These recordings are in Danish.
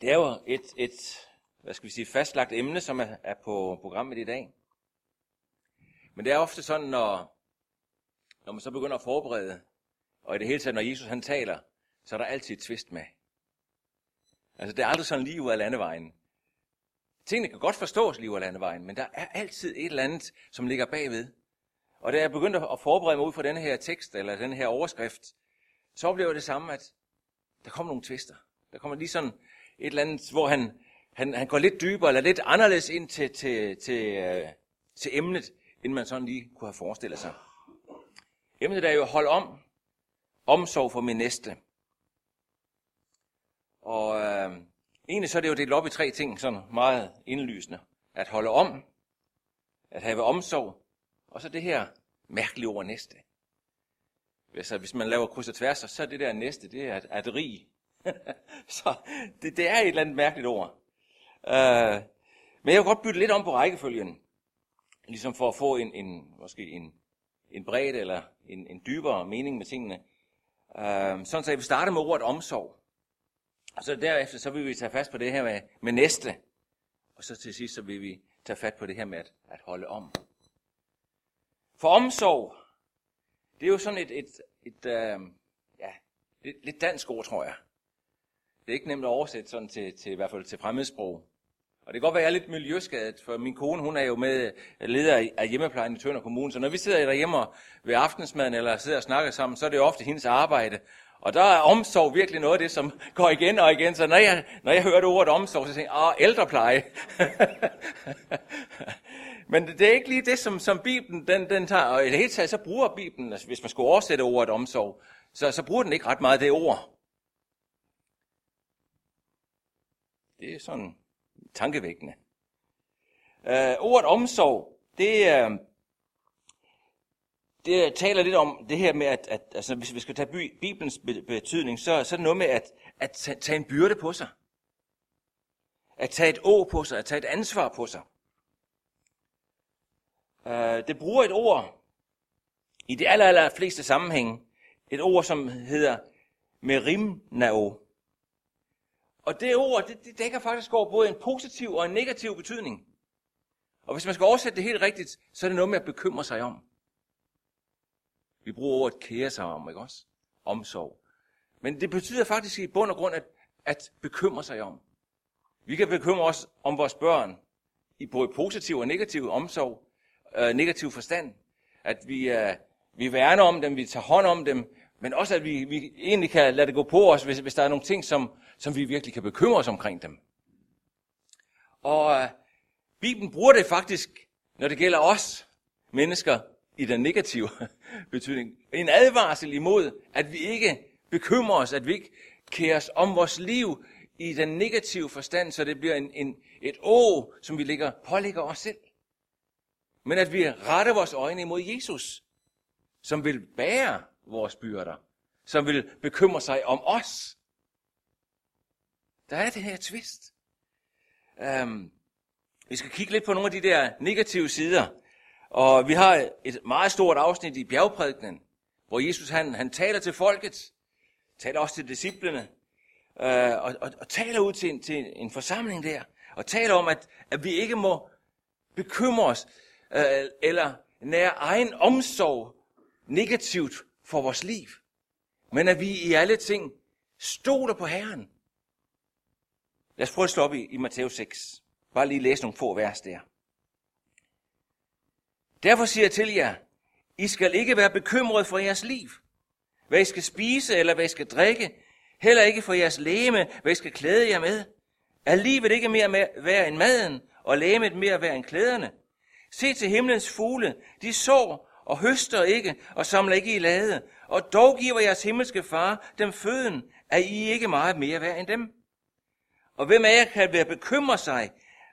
Det er jo et, et hvad skal vi sige, fastlagt emne, som er, er på programmet i dag. Men det er ofte sådan, når, når man så begynder at forberede, og i det hele taget, når Jesus han taler, så er der altid et twist med. Altså, det er aldrig sådan lige ud af landevejen. Tingene kan godt forstås lige ud af landevejen, men der er altid et eller andet, som ligger bagved. Og da jeg begyndte at forberede mig ud fra den her tekst, eller den her overskrift, så oplever jeg det samme, at der kommer nogle tvister. Der kommer lige sådan et eller andet, hvor han, han, han går lidt dybere, eller lidt anderledes ind til, til, til, øh, til emnet, end man sådan lige kunne have forestillet sig. Emnet er jo hold om, omsorg for min næste. Og øh, egentlig så er det jo delt op i tre ting, sådan meget indlysende. At holde om, at have omsorg, og så det her mærkelige ord næste. Altså, hvis man laver kryds og tværs, så er det der næste, det er at, at rig. så det, det er et eller andet mærkeligt ord. Uh, men jeg vil godt bytte lidt om på rækkefølgen. Ligesom for at få en, en måske en, en bredde eller en, en dybere mening med tingene. Uh, sådan så jeg vil starte med ordet omsorg. Og så derefter så vil vi tage fast på det her med, med næste. Og så til sidst så vil vi tage fat på det her med at, at holde om. For omsorg, det er jo sådan et, et, et uh, ja, lidt, lidt dansk ord, tror jeg. Det er ikke nemt at oversætte sådan til, til i hvert fald til fremmedsprog. Og det kan godt være, at jeg er lidt miljøskadet, for min kone, hun er jo med øh, leder af hjemmeplejen i Tønder Kommune, så når vi sidder derhjemme ved aftensmaden eller sidder og snakker sammen, så er det jo ofte hendes arbejde. Og der er omsorg virkelig noget af det, som går igen og igen. Så når jeg, når jeg hørte ordet omsorg, så tænker jeg, åh, ældrepleje. Men det er ikke lige det, som, som Bibelen den, den tager. Og i det hele taget, så bruger Bibelen, altså hvis man skulle oversætte ordet omsorg, så, så bruger den ikke ret meget det ord. Det er sådan tankevækkende. Uh, ordet omsorg, det, uh, det taler lidt om det her med, at, at altså, hvis vi skal tage by, Bibelens betydning, så, så er det noget med at, at tage en byrde på sig. At tage et å på sig, at tage et ansvar på sig. Uh, det bruger et ord i de aller, aller fleste sammenhænge. Et ord, som hedder merimnao. Og det ord, det, det dækker faktisk over både en positiv og en negativ betydning. Og hvis man skal oversætte det helt rigtigt, så er det noget med at bekymre sig om. Vi bruger ordet kære sig om, ikke også? Omsorg. Men det betyder faktisk i bund og grund at, at bekymre sig om. Vi kan bekymre os om vores børn i både positiv og negativ omsorg, øh, negativ forstand. At vi, øh, vi værner om dem, vi tager hånd om dem, men også at vi, vi egentlig kan lade det gå på os, hvis, hvis der er nogle ting, som, som vi virkelig kan bekymre os omkring dem. Og øh, Bibelen bruger det faktisk, når det gælder os mennesker, i den negative betydning. En advarsel imod, at vi ikke bekymrer os, at vi ikke kærer os om vores liv i den negative forstand, så det bliver en, en, et å, som vi ligger, pålægger os selv. Men at vi retter vores øjne imod Jesus, som vil bære vores byrder, som vil bekymre sig om os. Der er den her twist. Um, vi skal kigge lidt på nogle af de der negative sider. Og vi har et meget stort afsnit i bjergprædikenen, hvor Jesus han, han taler til folket, taler også til disciplene, øh, og, og, og taler ud til en, til en forsamling der, og taler om, at, at vi ikke må bekymre os, øh, eller nære egen omsorg negativt for vores liv, men at vi i alle ting stoler på Herren. Lad os prøve at slå op i, i Matthæus 6. Bare lige læse nogle få vers der. Derfor siger jeg til jer, I skal ikke være bekymret for jeres liv, hvad I skal spise eller hvad I skal drikke, heller ikke for jeres læme, hvad I skal klæde jer med. Er livet ikke mere værd end maden, og læmet mere værd end klæderne? Se til himlens fugle, de sår og høster ikke og samler ikke i lade, og dog giver jeres himmelske far dem føden, er I ikke meget mere værd end dem. Og hvem af jer kan være bekymre sig,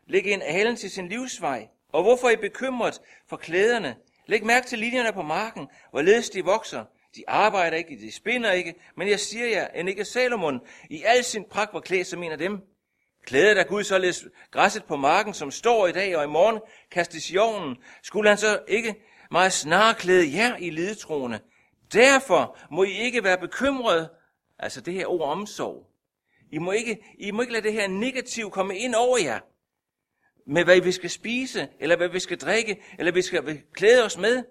lægge en alen til sin livsvej, og hvorfor er I bekymret for klæderne? Læg mærke til linjerne på marken, hvorledes de vokser. De arbejder ikke, de spinder ikke, men jeg siger jer, end ikke Salomon i al sin pragt var klædt som en af dem. Klæder der Gud således græsset på marken, som står i dag og i morgen kastes i ovnen, skulle han så ikke meget snarere klæde jer i lidetroende. Derfor må I ikke være bekymret, altså det her ord omsorg, i må ikke, I må ikke lade det her negativ komme ind over jer. Med hvad vi skal spise, eller hvad vi skal drikke, eller hvad vi skal klæde os med.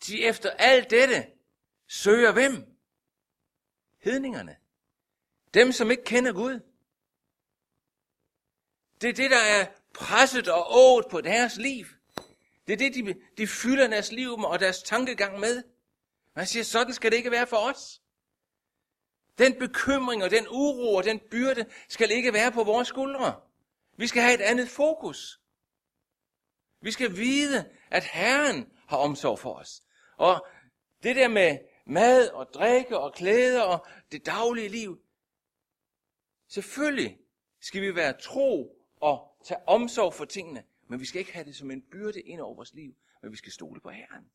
Til efter alt dette søger hvem? Hedningerne. Dem, som ikke kender Gud. Det er det, der er presset og ået på deres liv. Det er det, de, de fylder deres liv med og deres tankegang med. Man siger, sådan skal det ikke være for os. Den bekymring og den uro og den byrde skal ikke være på vores skuldre. Vi skal have et andet fokus. Vi skal vide, at Herren har omsorg for os. Og det der med mad og drikke og klæder og det daglige liv, selvfølgelig skal vi være tro og tage omsorg for tingene, men vi skal ikke have det som en byrde ind over vores liv, men vi skal stole på Herren.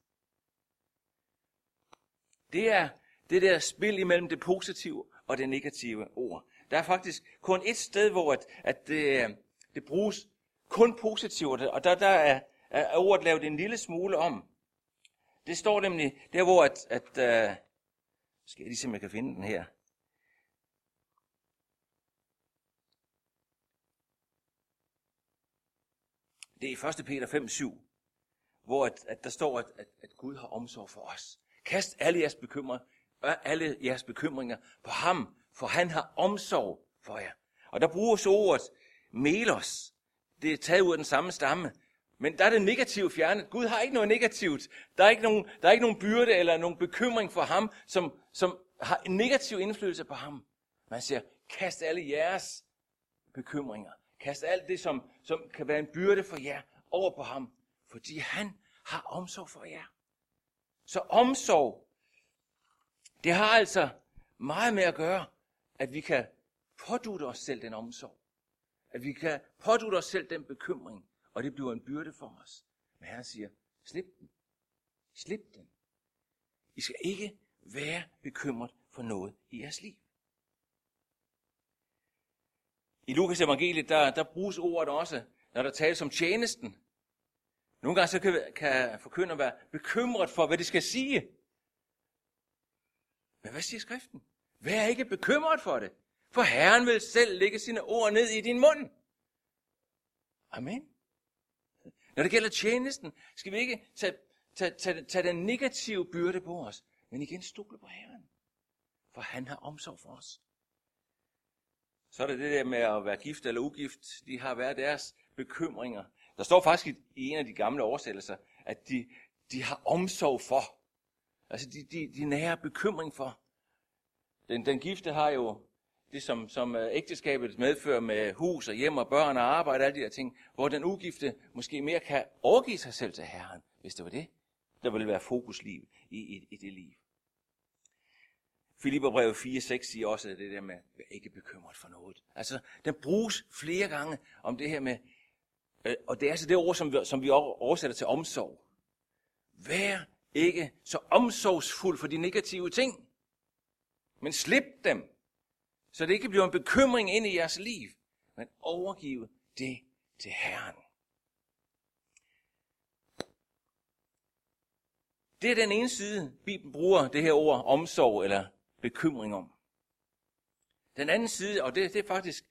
Det er det der spil imellem det positive og det negative ord. Der er faktisk kun et sted, hvor at, at det, øh, det bruges kun positivt, og der, der er, er ordet lavet en lille smule om. Det står nemlig der, hvor at, at uh, skal jeg lige se, om jeg kan finde den her. Det er i 1. Peter 5, 7, hvor at, at der står, at, at, at Gud har omsorg for os. Kast alle jeres, bekymringer, alle jeres bekymringer på ham, for han har omsorg for jer. Og der bruges ordet melos. Det er taget ud af den samme stamme. Men der er det negative fjernet. Gud har ikke noget negativt. Der er ikke nogen, der er ikke nogen byrde eller nogen bekymring for ham, som, som har en negativ indflydelse på ham. Man siger, kast alle jeres bekymringer. Kast alt det, som, som kan være en byrde for jer, over på ham. Fordi han har omsorg for jer. Så omsorg, det har altså meget med at gøre, at vi kan pådute os selv den omsorg. At vi kan pådute os selv den bekymring, og det bliver en byrde for os. Men Herren siger, slip den. Slip den. I skal ikke være bekymret for noget i jeres liv. I Lukas evangeliet, der, der bruges ordet også, når der tales om tjenesten. Nogle gange så kan, kan forkynder være bekymret for, hvad de skal sige. Men hvad siger skriften? Vær ikke bekymret for det, for Herren vil selv lægge sine ord ned i din mund. Amen. Når det gælder tjenesten, skal vi ikke tage, tage, tage, tage den negative byrde på os, men igen stole på Herren. For han har omsorg for os. Så er det det der med at være gift eller ugift. De har været deres bekymringer. Der står faktisk i en af de gamle oversættelser, at de, de har omsorg for. Altså de, de, de nære bekymring for. Den, den gifte har jo det, som, som øh, ægteskabet medfører med hus og hjem og børn og arbejde og alle de der ting, hvor den ugifte måske mere kan overgive sig selv til Herren, hvis det var det, der ville være fokusliv i, i, i det liv. Filipperbrevet 4.6 siger også det der med, at ikke bekymret for noget. Altså, den bruges flere gange om det her med, øh, og det er altså det ord, som vi, som vi oversætter til omsorg. Vær ikke så omsorgsfuld for de negative ting, men slip dem, så det ikke bliver en bekymring ind i jeres liv, men overgive det til Herren. Det er den ene side, Bibelen bruger det her ord omsorg eller bekymring om. Den anden side, og det, det er faktisk,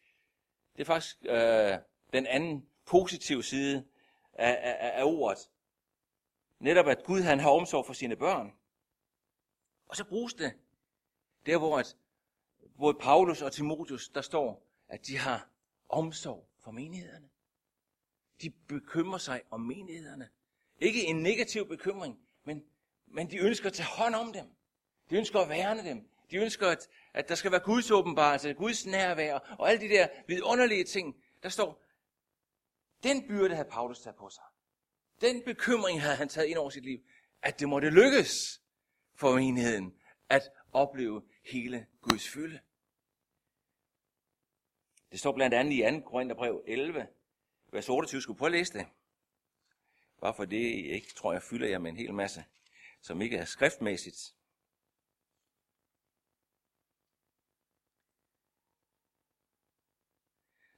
det er faktisk øh, den anden positive side af, af, af ordet. Netop at Gud han har omsorg for sine børn. Og så bruges det der, hvor at både Paulus og Timotheus, der står, at de har omsorg for menighederne. De bekymrer sig om menighederne. Ikke en negativ bekymring, men, men de ønsker at tage hånd om dem. De ønsker at værne dem. De ønsker, at, at der skal være Guds åbenbarelse, Guds nærvær, og alle de der vidunderlige ting. Der står, den byrde havde Paulus taget på sig. Den bekymring havde han taget ind over sit liv. At det måtte lykkes for menigheden at opleve hele Guds fylde. Det står blandt andet i 2. Korintherbrev 11, vers 28. Skulle prøve at læse det. Bare for det, jeg ikke tror, jeg fylder jer med en hel masse, som ikke er skriftmæssigt.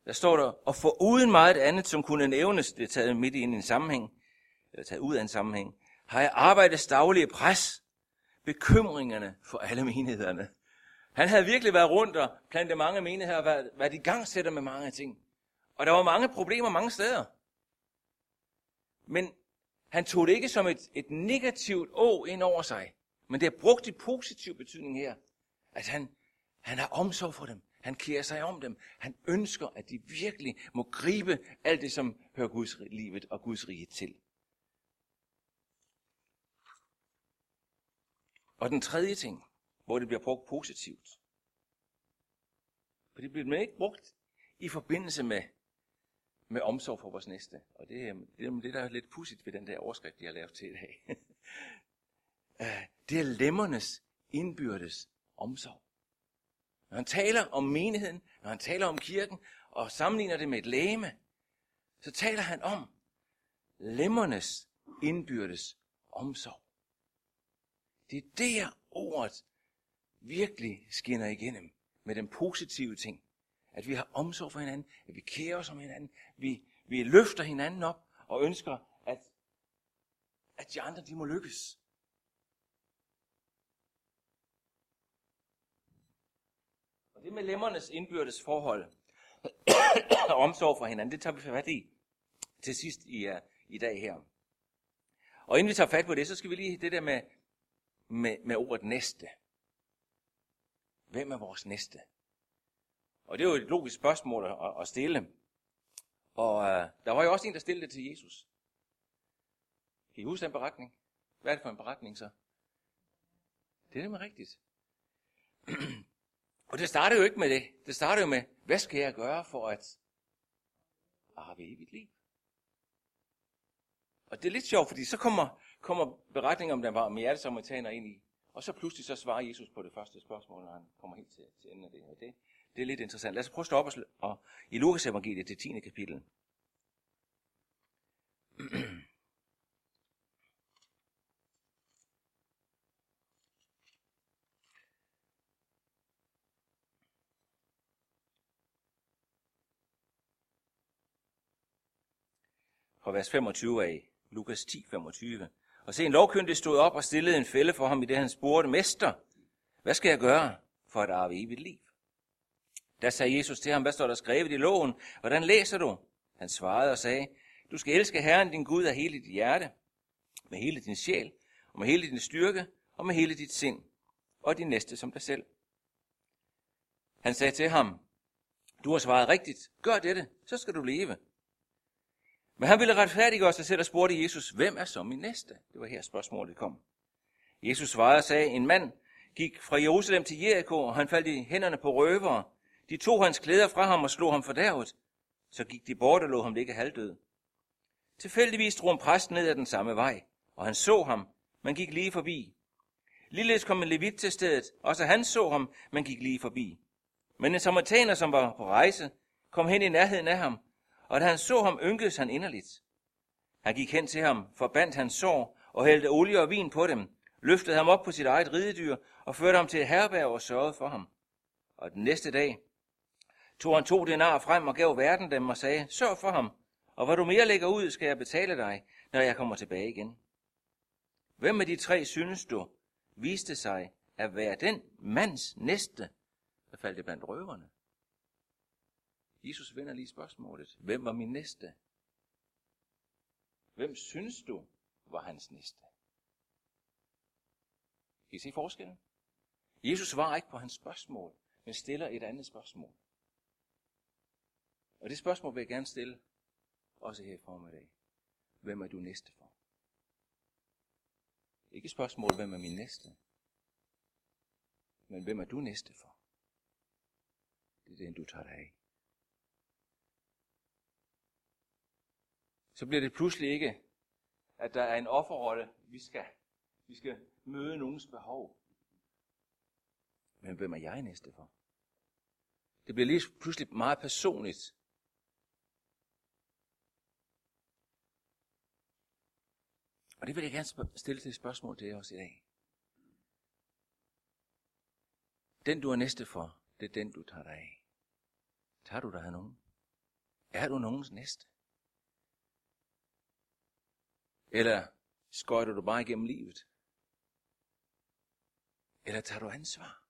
Der står der, og for uden meget andet, som kunne nævnes, det er taget midt i en sammenhæng, eller taget ud af en sammenhæng, har jeg arbejdet daglige pres, bekymringerne for alle menighederne. Han havde virkelig været rundt og plantet mange menigheder og været, været i gang sætter med mange ting. Og der var mange problemer mange steder. Men han tog det ikke som et, et negativt å ind over sig, men det er brugt i positiv betydning her. At han, han har omsorg for dem. Han kærer sig om dem. Han ønsker, at de virkelig må gribe alt det, som hører Guds livet og Guds rige til. Og den tredje ting, hvor det bliver brugt positivt. For det bliver ikke brugt i forbindelse med, med omsorg for vores næste. Og det, er det, der er lidt pudsigt ved den der overskrift, jeg har lavet til i dag. Øh, det er lemmernes indbyrdes omsorg. Når han taler om menigheden, når han taler om kirken, og sammenligner det med et læme, så taler han om lemmernes indbyrdes omsorg. Det er der ordet virkelig skinner igennem med den positive ting. At vi har omsorg for hinanden, at vi kærer os om hinanden, vi, vi løfter hinanden op og ønsker, at, at de andre de må lykkes. Og det med lemmernes indbyrdes forhold og omsorg for hinanden, det tager vi fat i til sidst i, uh, i dag her. Og inden vi tager fat på det, så skal vi lige det der med, med, med ordet næste. Hvem er vores næste? Og det er jo et logisk spørgsmål at, at stille. Og øh, der var jo også en, der stillede det til Jesus. Kan I huske den beretning? Hvad er det for en beretning så? Det er nemlig rigtigt. og det starter jo ikke med det. Det starter jo med, hvad skal jeg gøre for at arve evigt liv? Og det er lidt sjovt, fordi så kommer, kommer beretningen om den var med hjertesamaritaner ind i. Og så pludselig så svarer Jesus på det første spørgsmål, når han kommer helt til, til enden af det. her. det, det er lidt interessant. Lad os prøve at stoppe os og, i Lukas evangeliet, det 10. kapitel. Fra vers 25 af Lukas 10, 25. Og se, en lovkyndig stod op og stillede en fælde for ham i det, han spurgte, Mester, hvad skal jeg gøre for at arve evigt liv? Da sagde Jesus til ham, hvad står der skrevet i loven? Hvordan læser du? Han svarede og sagde, du skal elske Herren din Gud af hele dit hjerte, med hele din sjæl, og med hele din styrke, og med hele dit sind, og din næste som dig selv. Han sagde til ham, du har svaret rigtigt, gør dette, så skal du leve. Men han ville retfærdiggøre sig selv og spurgte Jesus, hvem er så min næste? Det var her spørgsmålet kom. Jesus svarede og sagde, en mand gik fra Jerusalem til Jericho, og han faldt i hænderne på røvere. De tog hans klæder fra ham og slog ham fordærvet. Så gik de bort og lå ham ligge halvdød. Tilfældigvis drog en præst ned ad den samme vej, og han så ham, men gik lige forbi. Ligeledes kom en levit til stedet, også han så ham, men gik lige forbi. Men en samaritaner, som var på rejse, kom hen i nærheden af ham, og da han så ham, ynkedes han inderligt. Han gik hen til ham, forbandt hans sår og hældte olie og vin på dem, løftede ham op på sit eget ridedyr og førte ham til et herberg og sørgede for ham. Og den næste dag tog han to denar frem og gav verden dem og sagde, sørg for ham, og hvad du mere lægger ud, skal jeg betale dig, når jeg kommer tilbage igen. Hvem af de tre synes du viste sig at være den mands næste, der faldt blandt røverne? Jesus vender lige spørgsmålet. Hvem var min næste? Hvem synes du var hans næste? Kan I se forskellen? Jesus svarer ikke på hans spørgsmål, men stiller et andet spørgsmål. Og det spørgsmål vil jeg gerne stille, også her i formiddag. Hvem er du næste for? Ikke spørgsmål, hvem er min næste? Men hvem er du næste for? Det er den, du tager dig af. Så bliver det pludselig ikke, at der er en offerrolle, vi skal, vi skal møde nogens behov. Men hvem er jeg næste for? Det bliver lige pludselig meget personligt. Og det vil jeg gerne stille til et spørgsmål til jer også i dag. Den du er næste for, det er den du tager dig af. Tager du dig af nogen? Er du nogens næste? Eller skøjter du bare igennem livet? Eller tager du ansvar?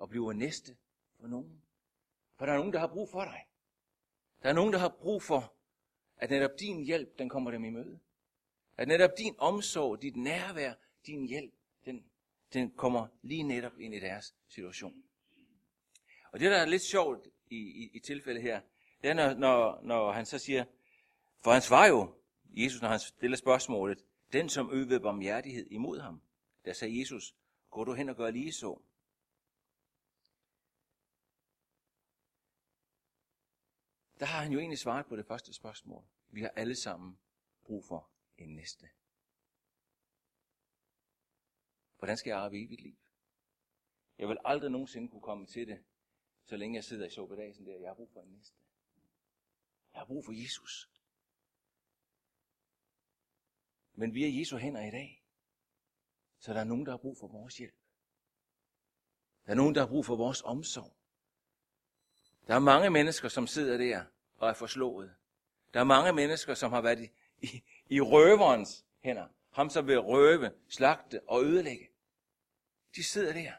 og bliver næste for nogen. For der er nogen, der har brug for dig. Der er nogen, der har brug for, at netop din hjælp, den kommer dem i møde. At netop din omsorg, dit nærvær, din hjælp, den, den kommer lige netop ind i deres situation. Og det, der er lidt sjovt i, i, i tilfældet her, det er, når, når, når han så siger, for han svarer jo, Jesus, når han stiller spørgsmålet, den som øvede barmhjertighed imod ham. Der sagde Jesus, gå du hen og gør lige så. Der har han jo egentlig svaret på det første spørgsmål. Vi har alle sammen brug for en næste. Hvordan skal jeg arbejde evigt liv? Jeg vil aldrig nogensinde kunne komme til det, så længe jeg sidder i sovedagen der. Jeg har brug for en næste. Jeg har brug for Jesus. Men vi er Jesu hænder i dag. Så der er nogen, der har brug for vores hjælp. Der er nogen, der har brug for vores omsorg. Der er mange mennesker, som sidder der og er forslået. Der er mange mennesker, som har været i, i, i røverens hænder. Ham, som vil røve, slagte og ødelægge. De sidder der.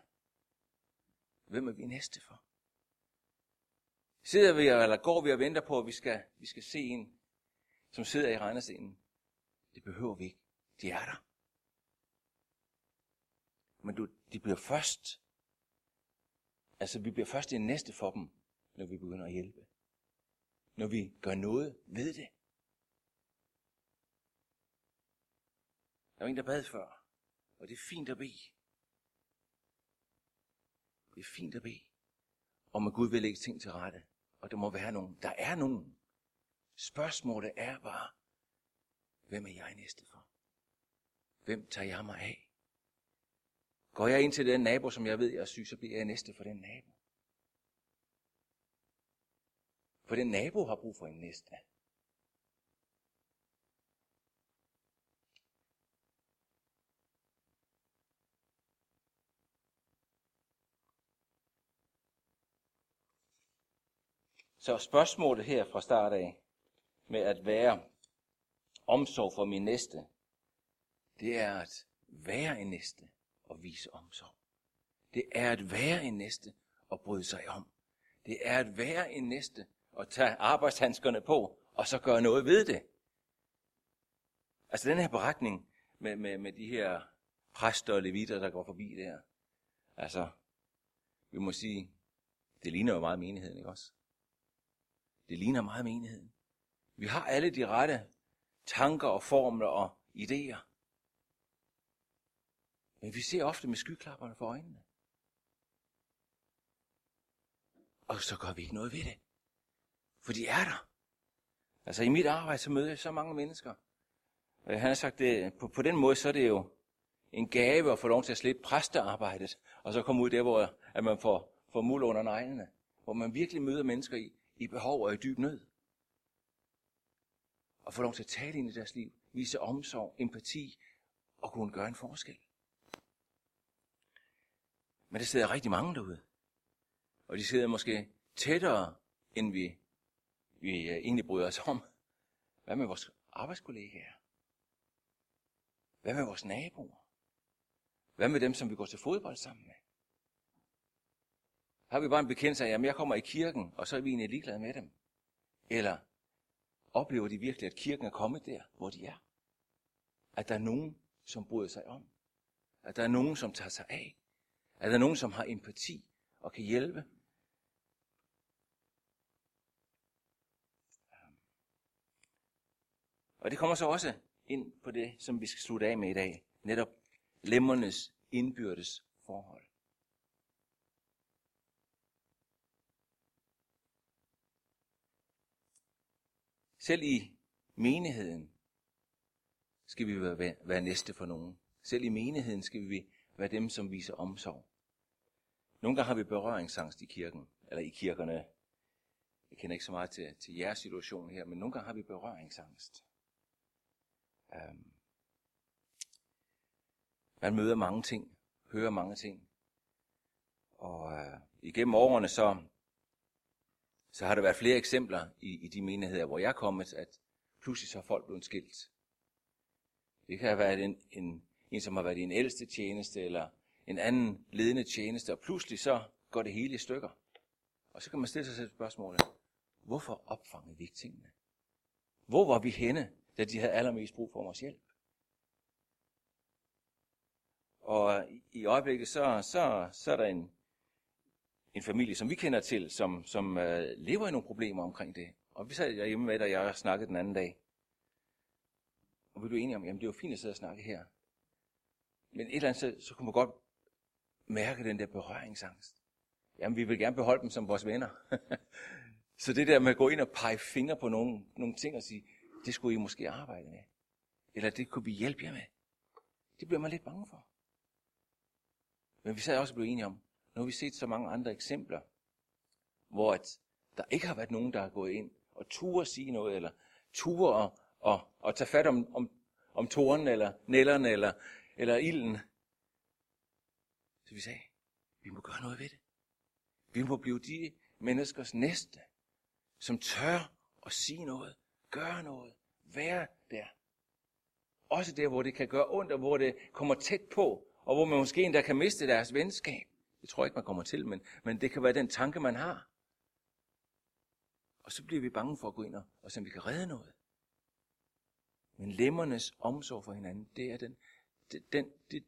Hvem er vi næste for? Sidder vi, eller går vi og venter på, at vi skal, vi skal se en, som sidder i regnerscenen? Det behøver vi ikke. De er der. Men du, de bliver først, altså vi bliver først i næste for dem, når vi begynder at hjælpe. Når vi gør noget ved det. Der var en, der bad før, og det er fint at bede. Det er fint at bede. Om at Gud vil lægge ting til rette. Og der må være nogen. Der er nogen. Spørgsmålet er bare, hvem er jeg næste for? Hvem tager jeg mig af? Går jeg ind til den nabo, som jeg ved, jeg er syg, så bliver jeg næste for den nabo. For den nabo har brug for en næste. Så spørgsmålet her fra start af, med at være omsorg for min næste, det er at være en næste og vise omsorg. Det er at være en næste og bryde sig om. Det er at være en næste og tage arbejdshandskerne på, og så gøre noget ved det. Altså den her beretning med, med, med de her præster og levitter, der går forbi der. Altså, vi må sige, det ligner jo meget menigheden, ikke også? Det ligner meget menigheden. Vi har alle de rette tanker og formler og idéer. Men vi ser ofte med skyklapperne for øjnene. Og så gør vi ikke noget ved det. For de er der. Altså i mit arbejde, så møder jeg så mange mennesker. Og han har sagt, det, på, på den måde, så er det jo en gave at få lov til at slippe præstearbejdet, og så komme ud der, hvor at man får, får muld under neglene. Hvor man virkelig møder mennesker i, i behov og i dyb nød. Og få lov til at tale ind i deres liv, vise omsorg, empati og kunne gøre en forskel. Men der sidder rigtig mange derude. Og de sidder måske tættere, end vi, vi øh, egentlig bryder os om. Hvad med vores arbejdskollegaer? Hvad med vores naboer? Hvad med dem, som vi går til fodbold sammen med? Har vi bare en bekendelse af, at jeg kommer i kirken, og så er vi egentlig ligeglade med dem? Eller oplever de virkelig, at kirken er kommet der, hvor de er? At der er nogen, som bryder sig om? At der er nogen, som tager sig af? At der er nogen, som har empati og kan hjælpe? Og det kommer så også ind på det, som vi skal slutte af med i dag. Netop lemmernes indbyrdes forhold. Selv i menigheden skal vi være, være næste for nogen. Selv i menigheden skal vi være dem, som viser omsorg. Nogle gange har vi berøringsangst i kirken, eller i kirkerne. Jeg kender ikke så meget til, til jeres situation her, men nogle gange har vi berøringsangst. Um, man møder mange ting, hører mange ting. Og uh, igennem årene så så har der været flere eksempler i, i de menigheder, hvor jeg er kommet, at pludselig så er folk blevet skilt. Det kan have været en, en, en, som har været i en ældste tjeneste, eller en anden ledende tjeneste, og pludselig så går det hele i stykker. Og så kan man stille sig selv spørgsmålet, hvorfor opfangede vi ikke tingene? Hvor var vi henne, da de havde allermest brug for vores hjælp? Og i øjeblikket, så, så, så er der en, en familie, som vi kender til, som, som øh, lever i nogle problemer omkring det. Og vi sad hjemme med, og jeg snakkede den anden dag. Og vi blev enige om, jamen det var fint at sidde og snakke her. Men et eller andet sted, så kunne man godt mærke den der berøringsangst. Jamen, vi vil gerne beholde dem som vores venner. så det der med at gå ind og pege fingre på nogle, nogle ting og sige, det skulle I måske arbejde med. Eller det kunne vi hjælpe jer med. Det bliver man lidt bange for. Men vi sad også blev enige om, nu har vi set så mange andre eksempler, hvor at der ikke har været nogen, der har gået ind og turde sige noget, eller turde og, og, og tage fat om, om, om toren, eller nælderne, eller, eller ilden. Så vi sagde, vi må gøre noget ved det. Vi må blive de menneskers næste, som tør at sige noget, gøre noget, være der. Også der, hvor det kan gøre ondt, og hvor det kommer tæt på, og hvor man måske endda kan miste deres venskab. Det tror jeg ikke, man kommer til, men, men det kan være den tanke, man har. Og så bliver vi bange for at gå ind og, og se, om vi kan redde noget. Men lemmernes omsorg for hinanden, det er den, det, den, det,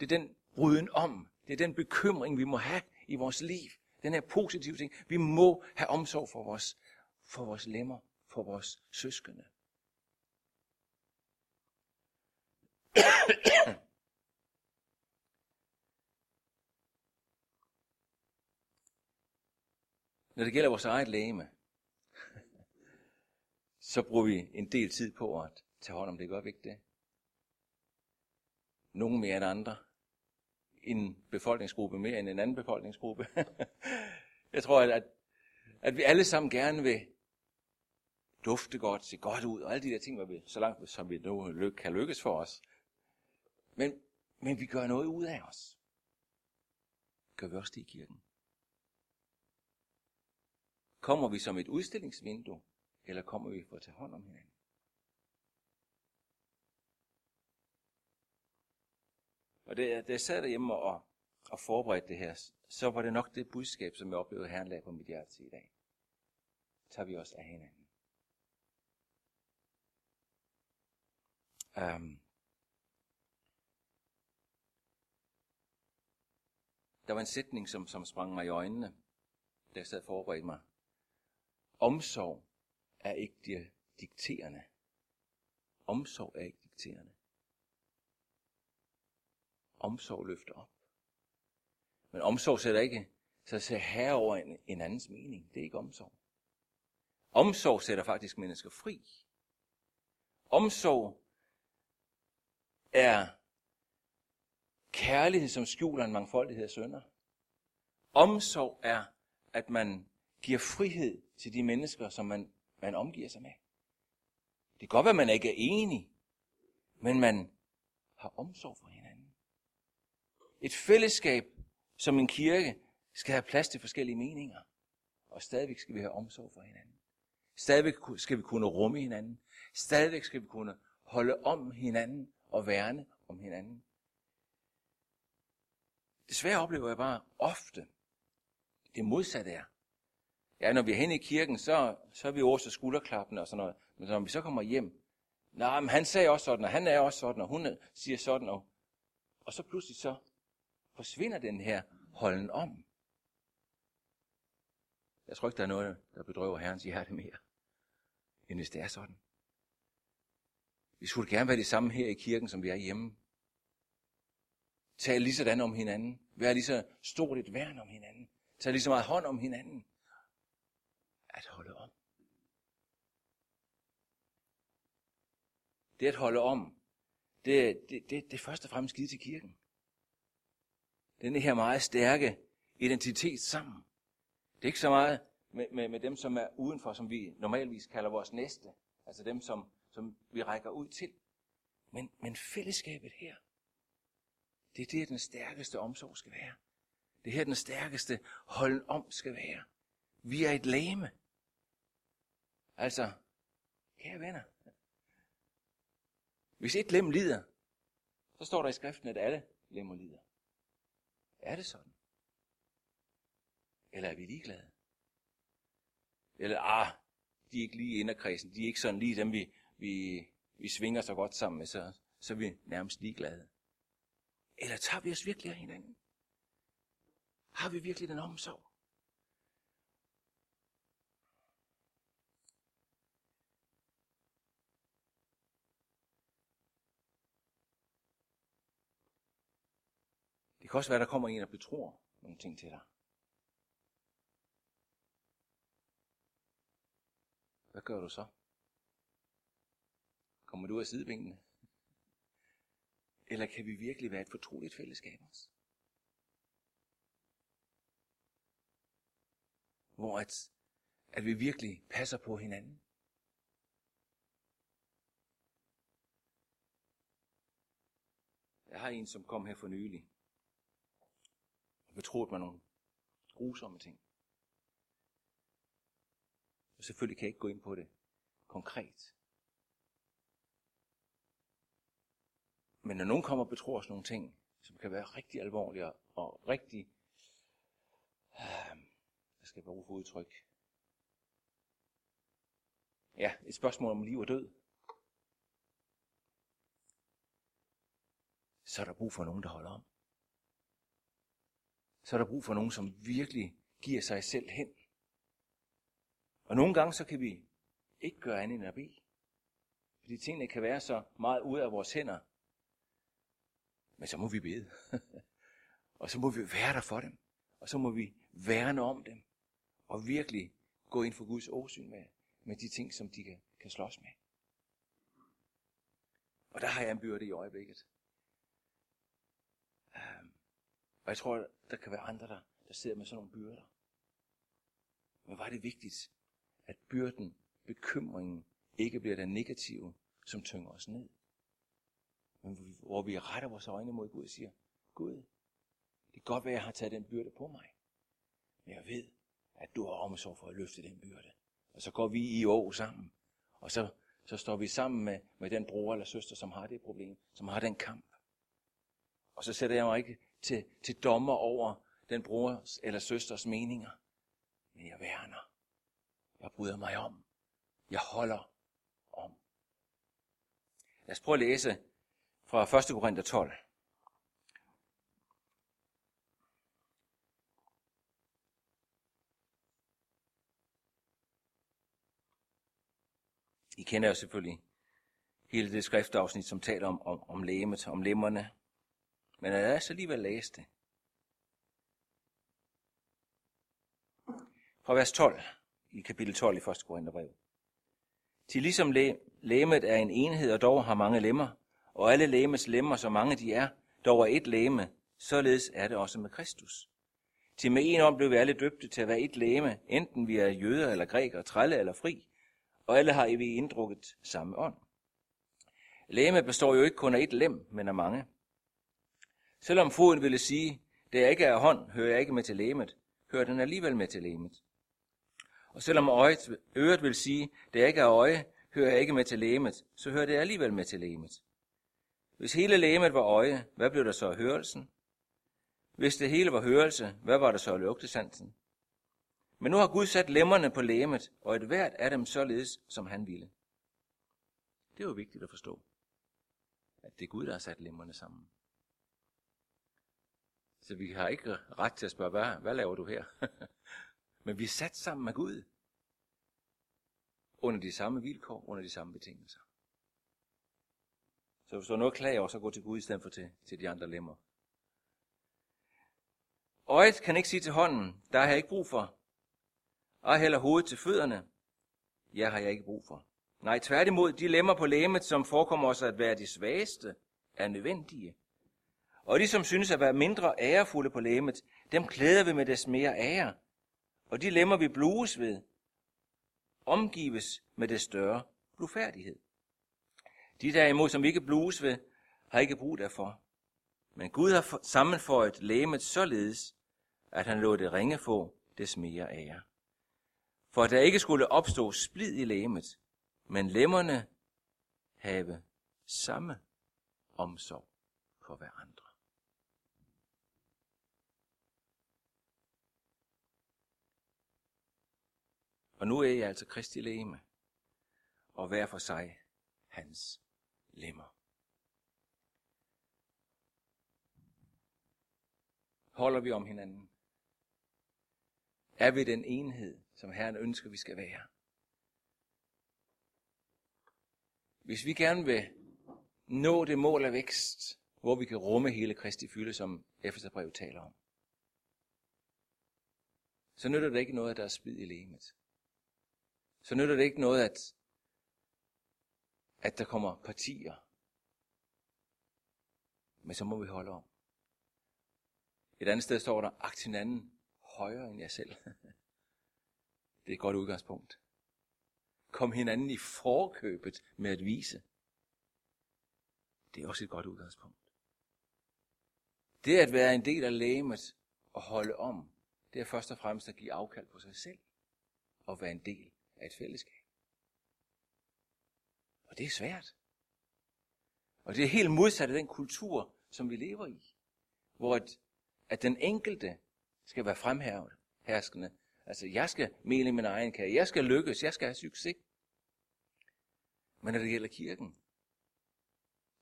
det er den bryden om. Det er den bekymring, vi må have i vores liv. Den her positive ting. Vi må have omsorg for vores, for vores lemmer, for vores søskende. Når det gælder vores eget lægeme, så bruger vi en del tid på at tage hånd om det. Gør vi ikke det? Nogle mere end andre. En befolkningsgruppe mere end en anden befolkningsgruppe. Jeg tror, at, at vi alle sammen gerne vil dufte godt, se godt ud, og alle de der ting, vi, så langt som vi nu lyk, kan lykkes for os. Men, men vi gør noget ud af os. Gør vi også det i kirken? Kommer vi som et udstillingsvindue, eller kommer vi for at tage hånd om hinanden? Og det, da jeg sad derhjemme og, og forberedte det her, så var det nok det budskab, som jeg oplevede, at Herren lagde på mit hjerte til i dag. Tager vi os af hinanden. Um, der var en sætning, som, som sprang mig i øjnene, da jeg sad og forberedte mig. Omsorg er ikke dikterende. Omsorg er ikke dikterende. Omsorg løfter op. Men omsorg sætter ikke sig så herre over en, en andens mening. Det er ikke omsorg. Omsorg sætter faktisk mennesker fri. Omsorg er kærlighed, som skjuler en mangfoldighed af sønder. Omsorg er, at man giver frihed til de mennesker, som man, man omgiver sig med. Det kan godt være, at man ikke er enig, men man har omsorg for hinanden. Et fællesskab som en kirke skal have plads til forskellige meninger. Og stadigvæk skal vi have omsorg for hinanden. Stadigvæk skal vi kunne rumme hinanden. Stadigvæk skal vi kunne holde om hinanden og værne om hinanden. Desværre oplever jeg bare ofte, det modsatte er. Ja, når vi er henne i kirken, så, så er vi også skulderklappende og sådan noget. Men når vi så kommer hjem, nej, men han sagde også sådan, og han er også sådan, og hun siger sådan, og, og så pludselig så forsvinder den her holden om. Jeg tror ikke, der er noget, der bedrøver Herrens hjerte mere, end hvis det er sådan. Vi skulle gerne være det samme her i kirken, som vi er hjemme. Tag lige sådan om hinanden. Være lige så stort et værn om hinanden. Tag lige så meget hånd om hinanden. At holde om. Det at holde om, det, det, det, det er først og fremmest givet til kirken. Denne her meget stærke identitet sammen. Det er ikke så meget med, med, med dem, som er udenfor, som vi normalvis kalder vores næste. Altså dem, som, som vi rækker ud til. Men, men fællesskabet her, det er det, den stærkeste omsorg skal være. Det er her, den stærkeste holden om skal være. Vi er et lame. Altså, kære venner, hvis et lem lider, så står der i skriften, at alle lemmer lider. Er det sådan? Eller er vi ligeglade? Eller, ah, de er ikke lige inderkredsen, de er ikke sådan lige dem, vi, vi, vi svinger så godt sammen med, så, så er vi nærmest ligeglade. Eller tager vi os virkelig af hinanden? Har vi virkelig den omsorg? Det kan også være, der kommer en og betror nogle ting til dig. Hvad gør du så? Kommer du ud af sidebenene? Eller kan vi virkelig være et fortroligt fællesskab også? Hvor at, at vi virkelig passer på hinanden. Jeg har en, som kom her for nylig betroet betroede mig nogle grusomme ting. Og selvfølgelig kan jeg ikke gå ind på det konkret. Men når nogen kommer og betror os nogle ting, som kan være rigtig alvorlige og rigtig, øh, hvad skal jeg bruge for udtryk? Ja, et spørgsmål om liv og død. Så er der brug for nogen, der holder om. Så er der brug for nogen, som virkelig giver sig selv hen. Og nogle gange så kan vi ikke gøre andet end at bede. Fordi tingene kan være så meget ude af vores hænder, men så må vi bede. og så må vi være der for dem. Og så må vi værne om dem. Og virkelig gå ind for Guds åsyn med, med de ting, som de kan, kan slås med. Og der har jeg en byrde i øjeblikket. Um, og jeg tror, der kan være andre, der, der sidder med sådan nogle byrder. Men var det vigtigt, at byrden, bekymringen, ikke bliver den negative, som tynger os ned men hvor vi retter vores øjne mod Gud og siger, Gud, det kan godt være, at jeg har taget den byrde på mig. Men jeg ved, at du har omsorg for at løfte den byrde. Og så går vi i år sammen. Og så, så står vi sammen med, med den bror eller søster, som har det problem, som har den kamp. Og så sætter jeg mig ikke til, til dommer over den brors eller søsters meninger. Men jeg værner. Jeg bryder mig om. Jeg holder om. Lad os prøve at læse fra 1. Korinther 12. I kender jo selvfølgelig hele det skriftafsnit, som taler om, om, om lægemet, om lemmerne. Men jeg er så alligevel læste det. Fra vers 12 i kapitel 12 i 1. Korintherbrev. Til ligesom læ- lægemet er en enhed, og dog har mange lemmer, og alle lægemets lemmer, så mange de er, dog er et læme, således er det også med Kristus. Til med en om blev vi alle døbte til at være et læme, enten vi er jøder eller grækere, trælle eller fri, og alle har vi inddrukket samme ånd. Læme består jo ikke kun af et lem, men af mange. Selvom foden ville sige, det jeg ikke er hånd, hører jeg ikke med til læmet, hører den alligevel med til læmet. Og selvom øjet, øret vil sige, det jeg ikke er øje, hører jeg ikke med til læmet, så hører det alligevel med til læmet. Hvis hele lemet var øje, hvad blev der så af hørelsen? Hvis det hele var hørelse, hvad var der så af lugtesansen? Men nu har Gud sat lemmerne på lemet, og et hvert af dem således, som han ville. Det er jo vigtigt at forstå, at det er Gud, der har sat lemmerne sammen. Så vi har ikke ret til at spørge, hvad, hvad laver du her? Men vi er sat sammen med Gud. Under de samme vilkår, under de samme betingelser. Så hvis du har noget klage over, så gå til Gud i stedet for til, til de andre lemmer. Øjet kan ikke sige til hånden, der har jeg ikke brug for. Og heller hovedet til fødderne, jeg har jeg ikke brug for. Nej, tværtimod, de lemmer på læmet, som forekommer os at være de svageste, er nødvendige. Og de, som synes at være mindre ærefulde på læmet, dem klæder vi med des mere ære. Og de lemmer vi blues ved, omgives med des større blufærdighed. De derimod, som vi ikke blues ved, har ikke brug derfor. Men Gud har sammenføjet lægemet således, at han lå det ringe få des mere ære. For at der ikke skulle opstå splid i lægemet, men lemmerne have samme omsorg for hverandre. Og nu er jeg altså Kristi leme, og hver for sig hans lemmer. Holder vi om hinanden? Er vi den enhed, som Herren ønsker, vi skal være? Hvis vi gerne vil nå det mål af vækst, hvor vi kan rumme hele Kristi fylde, som Efeserbrevet taler om, så nytter det ikke noget, at der er spid i lemet. Så nytter det ikke noget, at, at der kommer partier. Men så må vi holde om. Et andet sted står der, agt hinanden højere end jer selv. Det er et godt udgangspunkt. Kom hinanden i forkøbet med at vise. Det er også et godt udgangspunkt. Det at være en del af lægemet og holde om, det er først og fremmest at give afkald på sig selv og være en del af et fællesskab. Og det er svært. Og det er helt modsat af den kultur, som vi lever i, hvor at, at den enkelte skal være fremherskende. Altså, jeg skal mele min egen kage, jeg skal lykkes, jeg skal have succes. Men når det gælder kirken,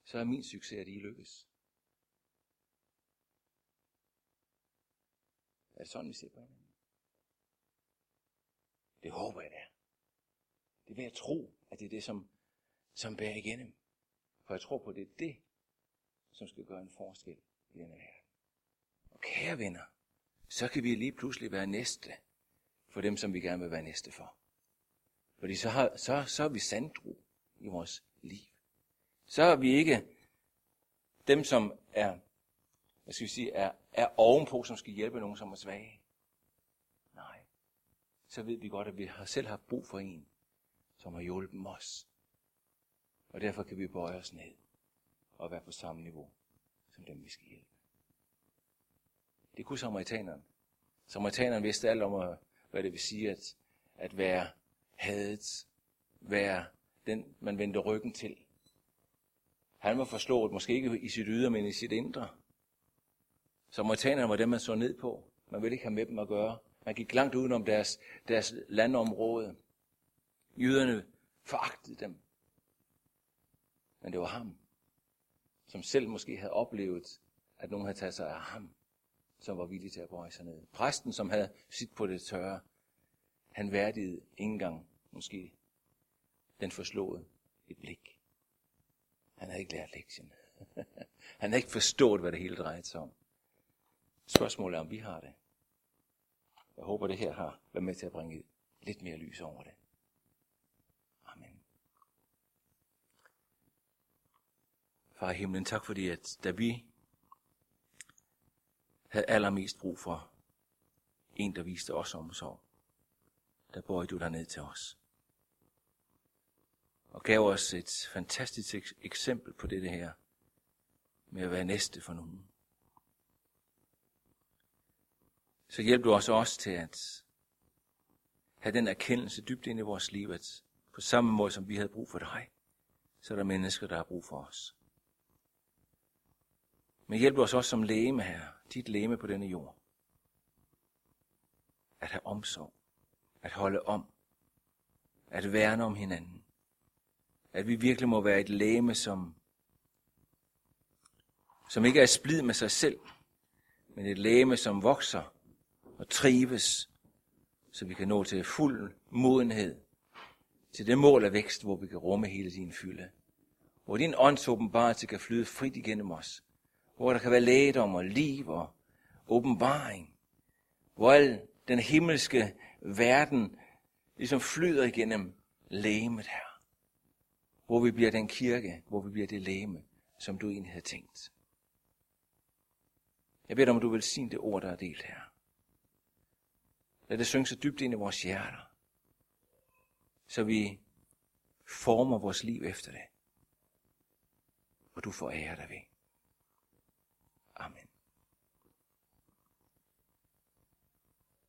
så er min succes, at I lykkes. Er det sådan, vi ser på hinanden? Det håber jeg, det er. Det vil jeg tro, at det er det, som, som bærer igennem. For jeg tror på, at det er det, som skal gøre en forskel i denne verden. Og kære venner, så kan vi lige pludselig være næste for dem, som vi gerne vil være næste for. Fordi så, har, så, så er vi sandtro i vores liv. Så er vi ikke dem, som er hvad skal vi sige, er, er ovenpå, som skal hjælpe nogen, som er svage. Nej. Så ved vi godt, at vi har selv haft brug for en, som har hjulpet os. Og derfor kan vi bøje os ned og være på samme niveau som dem, vi skal hjælpe. Det kunne samaritaneren. Samaritaneren vidste alt om, hvad det vil sige at, at være hadet, være den, man vendte ryggen til. Han var forslået, måske ikke i sit ydre, men i sit indre. Samaritanerne var dem, man så ned på. Man ville ikke have med dem at gøre. Man gik langt udenom deres, deres landområde. Jøderne foragtede dem. Men det var ham, som selv måske havde oplevet, at nogen havde taget sig af ham, som var villig til at bøje sig ned. Præsten, som havde sit på det tørre, han værdigede ikke engang måske den forslåede et blik. Han havde ikke lært lektien. han havde ikke forstået, hvad det hele drejede sig om. Spørgsmålet er, om vi har det. Jeg håber, det her har været med til at bringe lidt mere lys over det. Amen. Far i himlen, tak fordi, at da vi havde allermest brug for en, der viste os omsorg, der bøjede du dig ned til os. Og gav os et fantastisk eksempel på det her, med at være næste for nogen. så hjælp du os også til at have den erkendelse dybt ind i vores liv, at på samme måde som vi havde brug for dig, så er der mennesker, der har brug for os. Men hjælp os også som læme her, dit læme på denne jord. At have omsorg, at holde om, at værne om hinanden. At vi virkelig må være et læme, som, som ikke er splid med sig selv, men et læme, som vokser og trives, så vi kan nå til fuld modenhed, til det mål af vækst, hvor vi kan rumme hele din fylde. Hvor din åndsåbenbarelse kan flyde frit igennem os. Hvor der kan være lægedom og liv og åbenbaring. Hvor al den himmelske verden ligesom flyder igennem lægemet her. Hvor vi bliver den kirke, hvor vi bliver det læme, som du egentlig havde tænkt. Jeg beder dig om, at du vil sige det ord, der er delt her. Lad det synge så dybt ind i vores hjerter, så vi former vores liv efter det. Og du får ære dig ved.